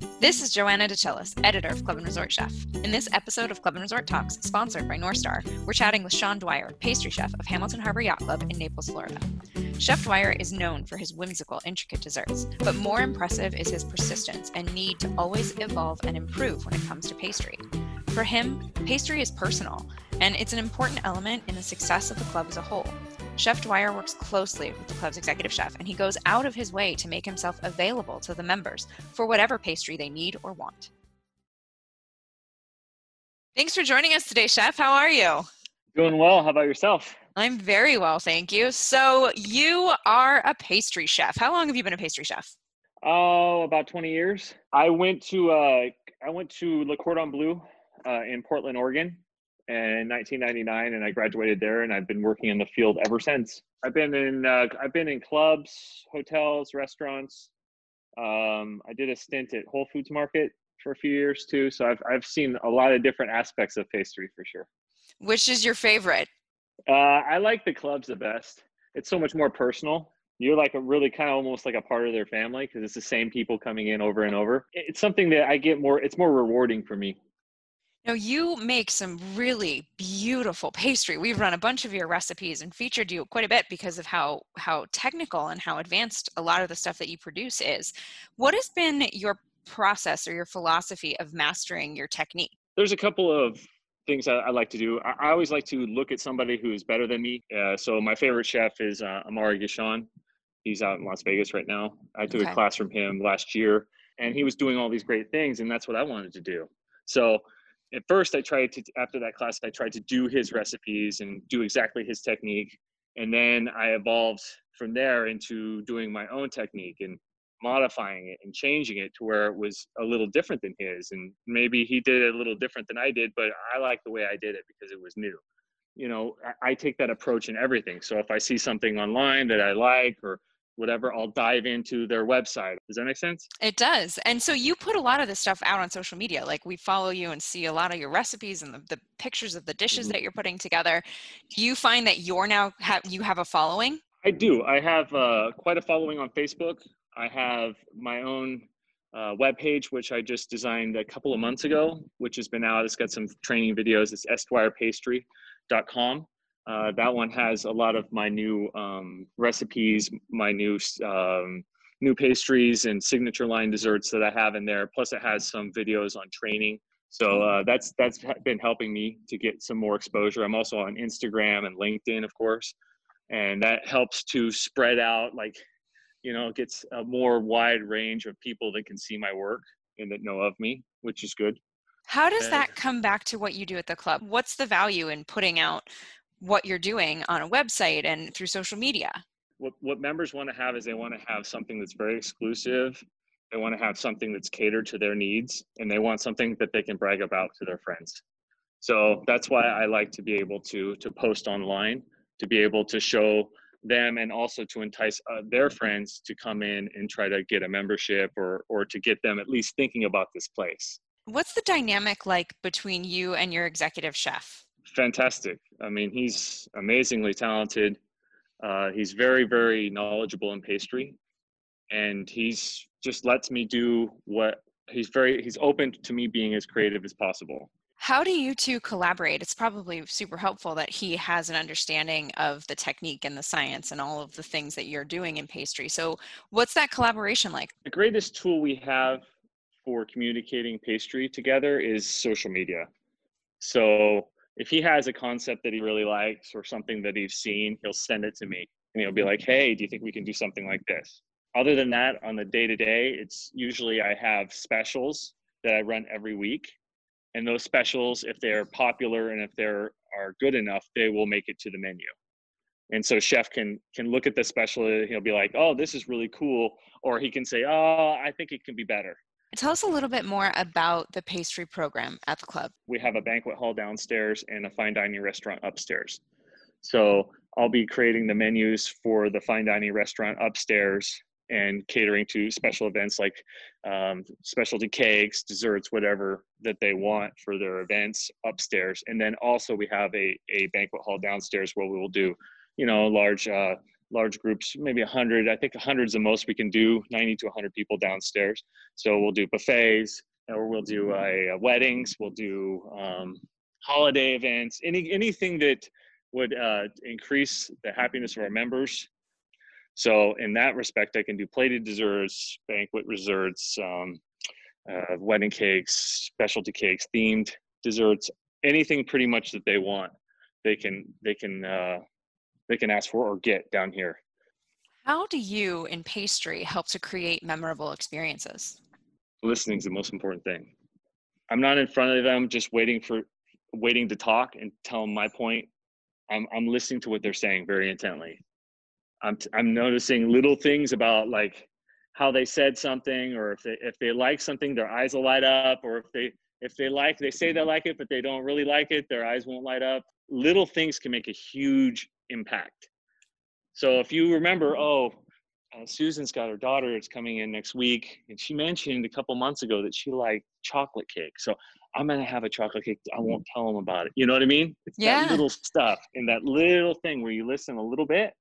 This is Joanna DeChellis, editor of Club and Resort Chef. In this episode of Club and Resort Talks, sponsored by North Star, we're chatting with Sean Dwyer, pastry chef of Hamilton Harbor Yacht Club in Naples, Florida. Chef Dwyer is known for his whimsical, intricate desserts, but more impressive is his persistence and need to always evolve and improve when it comes to pastry. For him, pastry is personal, and it's an important element in the success of the club as a whole. Chef Dwyer works closely with the club's executive chef, and he goes out of his way to make himself available to the members for whatever pastry they need or want. Thanks for joining us today, Chef. How are you? Doing well. How about yourself? I'm very well, thank you. So, you are a pastry chef. How long have you been a pastry chef? Oh, about 20 years. I went to uh, I went to Le Cordon Bleu uh, in Portland, Oregon, in 1999, and I graduated there, and I've been working in the field ever since. I've been in uh, I've been in clubs, hotels, restaurants. Um, I did a stint at Whole Foods Market for a few years too, so I've I've seen a lot of different aspects of pastry for sure. Which is your favorite? Uh, I like the clubs the best. It's so much more personal. You're like a really kind of almost like a part of their family because it's the same people coming in over and over. It's something that I get more. It's more rewarding for me. Now, you make some really beautiful pastry. We've run a bunch of your recipes and featured you quite a bit because of how how technical and how advanced a lot of the stuff that you produce is. What has been your process or your philosophy of mastering your technique? There's a couple of things I, I like to do. I, I, always like to look at somebody who's better than me. Uh, so my favorite chef is uh, Amaury Guichon. He's out in Las Vegas right now. I took okay. a class from him last year, and he was doing all these great things, and that's what I wanted to do. So at first i tried to after that class i tried to do his recipes and do exactly his technique. And then i evolved from there into doing my own technique and modifying it and changing it to where it was a little different than his. And maybe he did it a little different than i did but i like the way i did it because it was new. You know I, take that approach in everything. So if i see something online that i like or whatever, I'll dive into their website. Does that make sense? It does. And so you put a lot of this stuff out on social media. Like we follow you and see a lot of your recipes and the, the pictures of the dishes mm-hmm. that you're putting together. Do you find that you're now have you have a following? I do. I have uh, quite a following on Facebook. I have my own uh, web page, which I just designed a couple of months ago, which has been out. It's got some training videos. It's esquirepastry.com. Uh, that one has a lot of my new um, recipes, my new um, new pastries and signature line desserts that I have in there. Plus, it has some videos on training. So uh, that's that's been helping me to get some more exposure. I'm also on Instagram and LinkedIn, of course, and that helps to spread out. Like, you know, gets a more wide range of people that can see my work and that know of me, which is good. How does that come back to what you do at the club? What's the value in putting out what you're doing on a website and through social media. What, what members want to have is they want to have something that's very exclusive. They want to have something that's catered to their needs, and they want something that they can brag about to their friends. So that's why I like to be able to to post online, to be able to show them, and also to entice uh, their friends to come in and try to get a membership or or to get them at least thinking about this place. What's the dynamic like between you and your executive chef? Fantastic. I mean, he's amazingly talented. Uh, he's very, very knowledgeable in pastry, and he's just lets me do what he's very he's open to me being as creative as possible. How do you two collaborate? It's probably super helpful that he has an understanding of the technique and the science and all of the things that you're doing in pastry. So, what's that collaboration like? The greatest tool we have for communicating pastry together is social media. So, if he has a concept that he really likes or something that he's seen, he'll send it to me and he'll be like, hey, do you think we can do something like this? Other than that, on the day to day, it's usually I have specials that I run every week. And those specials, if they're popular and if they're are good enough, they will make it to the menu. And so chef can can look at the special, he'll be like, oh, this is really cool. Or he can say, oh, I think it can be better. Tell us a little bit more about the pastry program at the club. We have a banquet hall downstairs and a fine dining restaurant upstairs. So I'll be creating the menus for the fine dining restaurant upstairs and catering to special events like um, specialty cakes, desserts, whatever that they want for their events upstairs. And then also we have a, a banquet hall downstairs where we will do, you know, large uh, large groups, maybe 100. I think 100 is the most we can do, 90 to 100 people downstairs. So we'll do buffets, or we'll do uh, weddings, we'll do um, holiday events, any anything that would uh, increase the happiness of our members. So in that respect, I can do plated desserts, banquet desserts, um, uh, wedding cakes, specialty cakes, themed desserts, anything pretty much that they want, they can they can uh, they can ask for or get down here. How do you in pastry help to create memorable experiences? Listening is the most important thing. I'm not in front of them just waiting for waiting to talk and tell them my point. I'm I'm listening to what they're saying very intently. I'm t- I'm noticing little things about like how they said something or if they if they like something their eyes will light up or if they if they like they say they like it but they don't really like it their eyes won't light up little things can make a huge impact so if you remember oh uh, susan's got her daughter it's coming in next week and she mentioned a couple months ago that she liked chocolate cake so i'm going to have a chocolate cake i won't tell them about it you know what i mean it's yeah. that little stuff and that little thing where you listen a little bit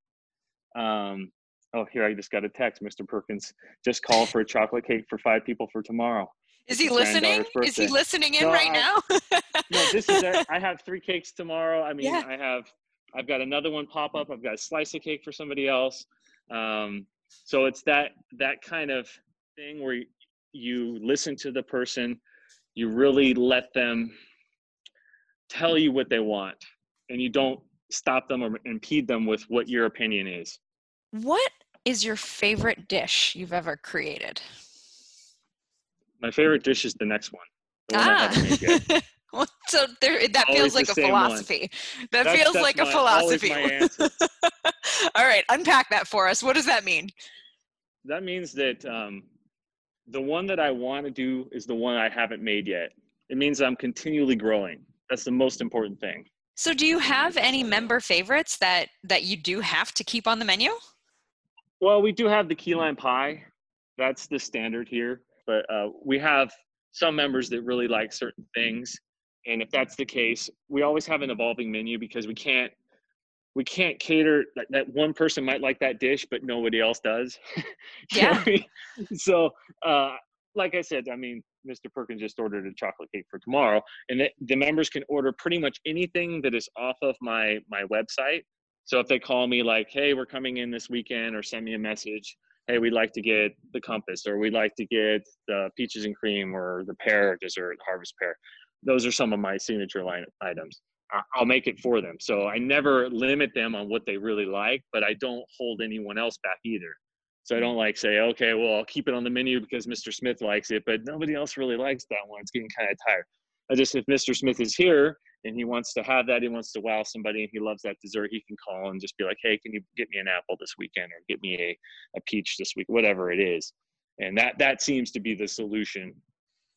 um, oh, here I just got a text. Mr. Perkins just call for a chocolate cake for five people for tomorrow. Is he listening? Is he listening in no, right I, now? no, this is. A, I have three cakes tomorrow. I mean, yeah. I have. I've got another one pop up. I've got a slice of cake for somebody else. Um, so it's that that kind of thing where you, you listen to the person, you really let them tell you what they want, and you don't stop them or impede them with what your opinion is. What is your favorite dish you've ever created? My favorite dish is the next one. The ah. so there, that always feels like a philosophy. One. That that's, feels that's like my, a philosophy. All right, unpack that for us. What does that mean? That means that um, the one that I want to do is the one I haven't made yet. It means I'm continually growing. That's the most important thing. So, do you have any member favorites that that you do have to keep on the menu? Well, we do have the key lime pie. That's the standard here. But uh, we have some members that really like certain things. And if that's the case, we always have an evolving menu because we can't we can't cater like that one person might like that dish, but nobody else does. yeah. so uh, like I said, I mean, Mr. Perkins just ordered a chocolate cake for tomorrow, and the, the members can order pretty much anything that is off of my my website so if they call me like, hey, we're coming in this weekend, or send me a message, hey, we'd like to get the compass, or we'd like to get the peaches and cream, or the pear dessert, harvest pear. Those are some of my signature line items. I'll make it for them. So I never limit them on what they really like, but I don't hold anyone else back either. So I don't like say, okay, well, I'll keep it on the menu because Mr. Smith likes it, but nobody else really likes that one. It's getting kind of tired. I just, if Mr. Smith is here and he wants to have that, he wants to wow somebody and he loves that dessert, he can call and just be like, hey, can you get me an apple this weekend or get me a, a peach this week, whatever it is. And that, that seems to be the solution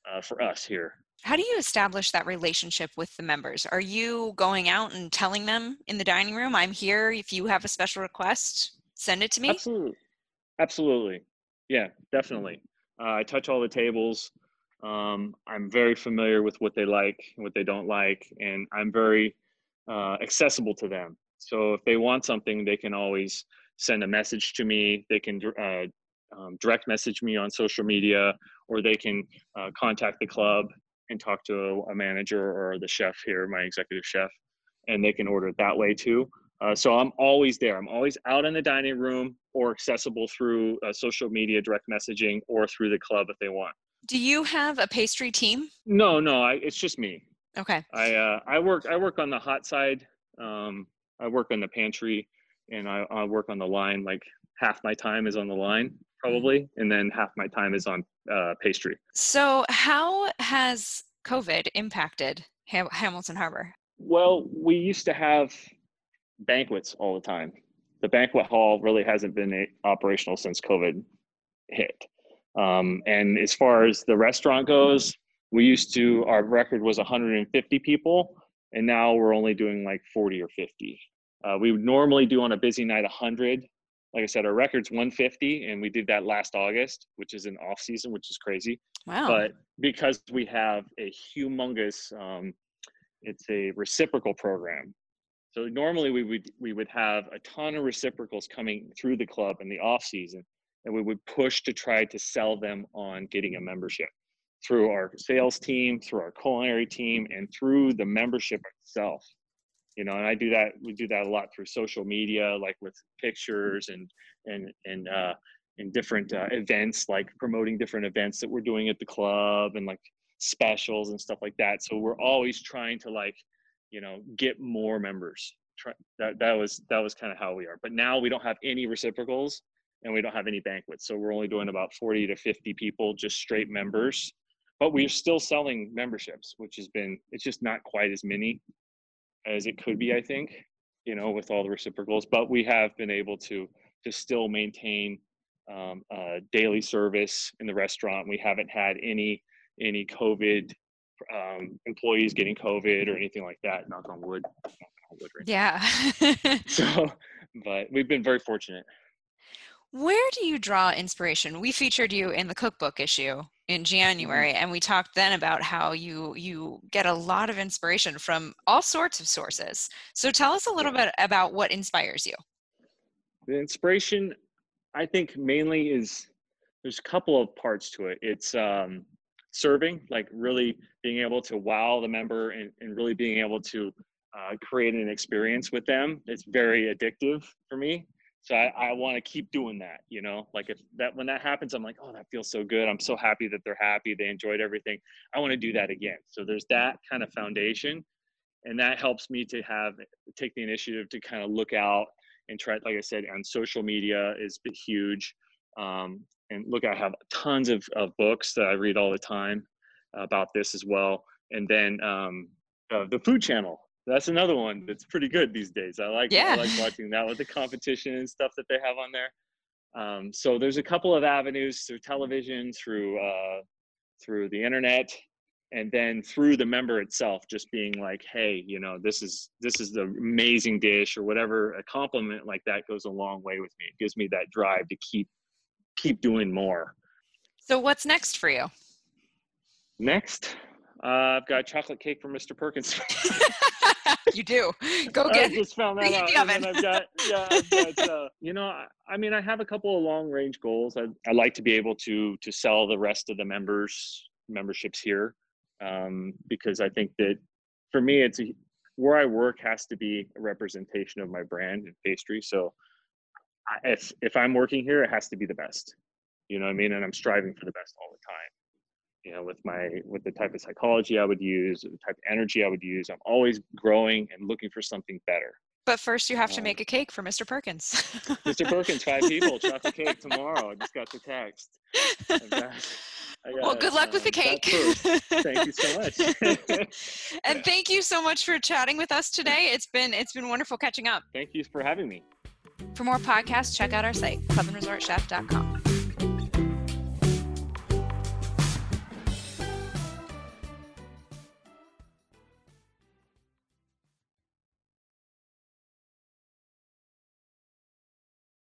uh, for us here. How do you establish that relationship with the members? Are you going out and telling them in the dining room, I'm here. If you have a special request, send it to me? Absolutely. Absolutely. Yeah, definitely. Uh, I touch all the tables. Um, I'm very familiar with what they like and what they don't like, and I'm very uh, accessible to them. So if they want something, they can always send a message to me. They can uh, um, direct message me on social media, or they can uh, contact the club and talk to a, manager or the chef here, my executive chef, and they can order it that way too. Uh, so I'm always there. I'm always out in the dining room or accessible through uh, social media, direct messaging, or through the club if they want. Do you have a pastry team? No, no, I, it's just me. Okay. I uh, I work I work on the hot side. Um, I work on the pantry, and I, I work on the line. Like half my time is on the line, probably, and then half my time is on uh, pastry. So, how has COVID impacted Ham- Hamilton Harbor? Well, we used to have banquets all the time. The banquet hall really hasn't been operational since COVID hit. Um, and as far as the restaurant goes, we used to, our record was 150 people, and now we're only doing like 40 or 50. Uh, we would normally do on a busy night 100. Like I said, our record's 150, and we did that last August, which is an off season, which is crazy. Wow. But because we have a humongous, um, it's a reciprocal program. So normally we would we would have a ton of reciprocals coming through the club in the off season, and we would push to try to sell them on getting a membership through our sales team, through our culinary team, and through the membership itself. You know, and I do that. We do that a lot through social media, like with pictures and and and uh, in different uh, events, like promoting different events that we're doing at the club and like specials and stuff like that. So we're always trying to like, you know, get more members. Try, that that was that was kind of how we are. But now we don't have any reciprocals and we don't have any banquets. So we're only doing about 40 to 50 people, just straight members. But we're still selling memberships, which has been it's just not quite as many as it could be, I think, you know, with all the reciprocals. But we have been able to to still maintain um, uh, daily service in the restaurant. We haven't had any any COVID um, employees getting COVID or anything like that. Knock on wood. Knock on wood right yeah. so, but we've been very fortunate. Where do you draw inspiration? We featured you in the cookbook issue in. January, and we talked then about how you you get a lot of inspiration from all sorts of sources. So tell us a little bit about what inspires you. The inspiration, I think, mainly is there's a couple of parts to it. It's um, serving, like really being able to wow the member and, and really being able to uh, create an experience with them. It's very addictive for me. So I, I want to keep doing that, you know, like if that, when that happens, I'm like, oh, that feels so good. I'm so happy that they're happy. They enjoyed everything. I want to do that again. So there's that kind of foundation. And that helps me to have, take the initiative to kind of look out and try, like I said, on social media is huge. Um, and look, I have tons of, of books that I read all the time about this as well. And then um, uh, the Food Channel. That's another one that's pretty good these days. I like yeah. I like watching that with the competition and stuff that they have on there. Um, so there's a couple of avenues through television, through uh, through the internet, and then through the member itself, just being like, "Hey, you know, this is this is the amazing dish," or whatever. A compliment like that goes a long way with me. It gives me that drive to keep keep doing more. So what's next for you? Next, uh, I've got chocolate cake from Mr. Perkins. you do. Go get. I just found that out. And I've got, yeah, I've got, uh, you know, I, I, mean, I have a couple of long range goals. I, I like to be able to to sell the rest of the members memberships here, um, because I think that for me, it's a, where I work has to be a representation of my brand and pastry. So if if I'm working here, it has to be the best. You know what I mean? And I'm striving for the best all the time. You know, with my with the type of psychology I would use, the type of energy I would use, I'm always growing and looking for something better. But first, you have to um, make a cake for Mr. Perkins. Mr. Perkins, five people, chocolate cake tomorrow. I just got the text. Got, well, good luck um, with the cake. thank you so much. and thank you so much for chatting with us today. It's been it's been wonderful catching up. Thank you for having me. For more podcasts, check out our site, clubandresortchef.com.